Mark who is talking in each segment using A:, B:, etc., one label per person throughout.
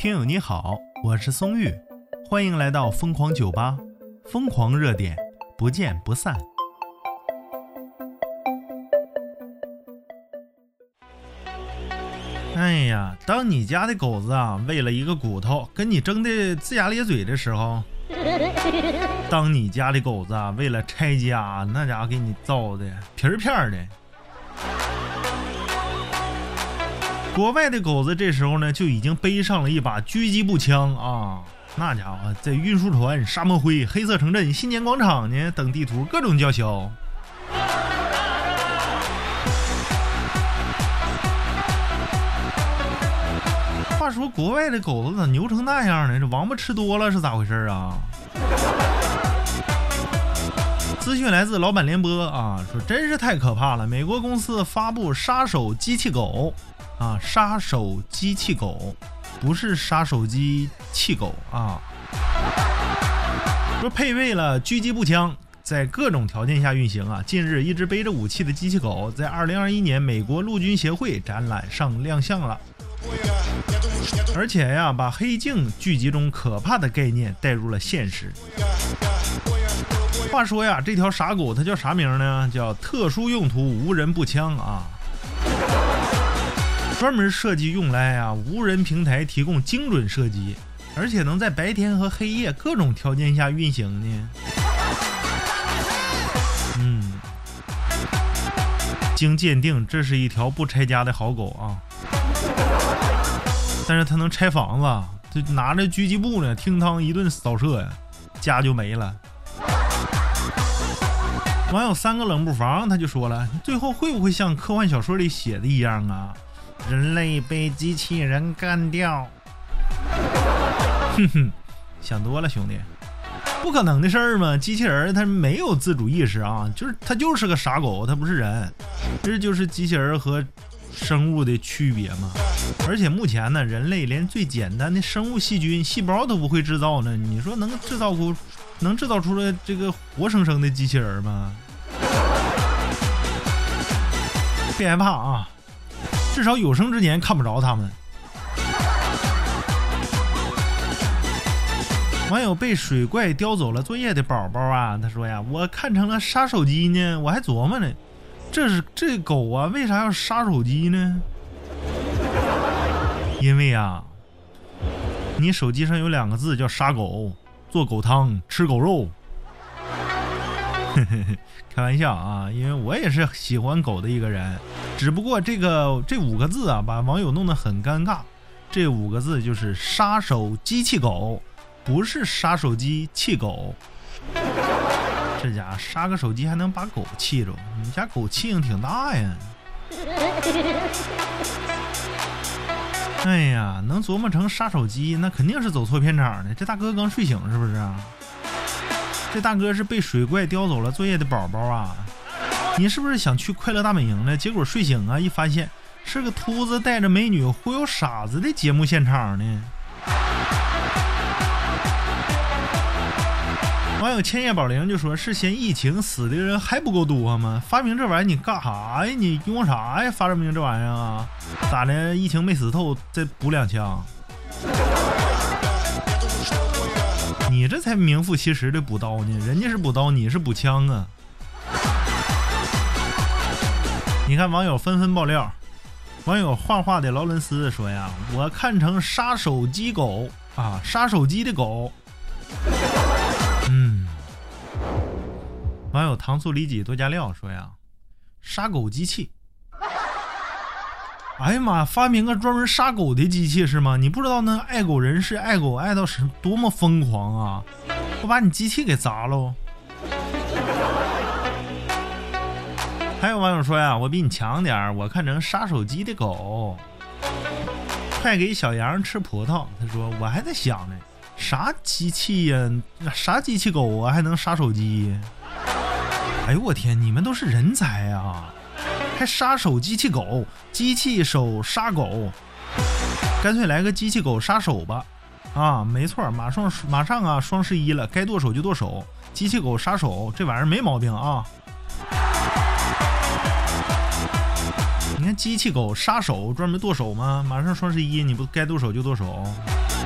A: 听友你好，我是松玉，欢迎来到疯狂酒吧，疯狂热点，不见不散。哎呀，当你家的狗子啊，为了一个骨头跟你争的龇牙咧嘴的时候，当你家的狗子啊，为了拆家，那家伙给你造的皮儿片儿的。国外的狗子这时候呢，就已经背上了一把狙击步枪啊，那家伙在运输船、沙漠灰、黑色城镇、新年广场呢等地图各种叫嚣。话说国外的狗子咋牛成那样呢？这王八吃多了是咋回事啊？资讯来自老板联播啊，说真是太可怕了。美国公司发布杀手机器狗啊，杀手机器狗，不是杀手机器狗啊。说配备了狙击步枪，在各种条件下运行啊。近日，一只背着武器的机器狗在2021年美国陆军协会展览上亮相了。而且呀，把黑镜剧集中可怕的概念带入了现实。话说呀，这条傻狗它叫啥名呢？叫特殊用途无人步枪啊，专门设计用来啊无人平台提供精准射击，而且能在白天和黑夜各种条件下运行呢。嗯，经鉴定，这是一条不拆家的好狗啊。但是它能拆房子，就拿着狙击步呢，听汤一顿扫射呀，家就没了。网友三个冷不防，他就说了，最后会不会像科幻小说里写的一样啊？人类被机器人干掉？哼哼，想多了，兄弟，不可能的事儿嘛！机器人它没有自主意识啊，就是它就是个傻狗，它不是人，这就是机器人和。生物的区别嘛，而且目前呢，人类连最简单的生物细菌细胞都不会制造呢。你说能制造出，能制造出来这个活生生的机器人吗？别害怕啊，至少有生之年看不着他们。网友被水怪叼走了作业的宝宝啊，他说呀，我看成了杀手机呢，我还琢磨呢。这是这狗啊，为啥要杀手机呢？因为啊，你手机上有两个字叫“杀狗”，做狗汤，吃狗肉。开玩笑啊，因为我也是喜欢狗的一个人，只不过这个这五个字啊，把网友弄得很尴尬。这五个字就是“杀手机器狗”，不是“杀手机器狗”。这家杀个手机还能把狗气着，你家狗气性挺大呀！哎呀，能琢磨成杀手机，那肯定是走错片场的。这大哥刚睡醒是不是？这大哥是被水怪叼走了作业的宝宝啊！你是不是想去快乐大本营呢？结果睡醒啊，一发现是个秃子带着美女忽悠傻子的节目现场呢？网友千叶宝玲就说：“是嫌疫情死的人还不够多吗？发明这玩意你干啥呀？你用啥呀？发明这玩意儿啊？咋的？疫情没死透，再补两枪？你这才名副其实的补刀呢，人家是补刀，你是补枪啊！你看网友纷纷爆料，网友画画的劳伦斯说呀：我看成杀手机狗啊，杀手机的狗。”嗯网友糖醋里脊多加料说呀，杀狗机器。哎呀妈呀，发明个专门杀狗的机器是吗？你不知道那爱狗人士爱狗爱到是多么疯狂啊！我把你机器给砸喽。还有网友说呀，我比你强点儿，我看成杀手机的狗。快给小羊吃葡萄。他说我还在想呢，啥机器呀？啥机器狗啊？还能杀手机？哎呦我天，你们都是人才啊！还杀手机器狗，机器手杀狗，干脆来个机器狗杀手吧！啊，没错，马上马上啊，双十一了，该剁手就剁手，机器狗杀手这玩意儿没毛病啊！机器狗杀手专门剁手吗？马上双十一，你不该剁手就剁手，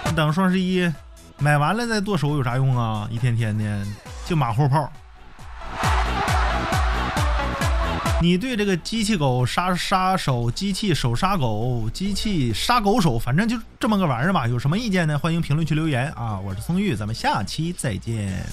A: 你等双十一买完了再剁手有啥用啊？一天天的就马后炮。你对这个机器狗杀杀手、机器手杀狗、机器杀狗手，反正就这么个玩意儿吧，有什么意见呢？欢迎评论区留言啊！我是松玉，咱们下期再见。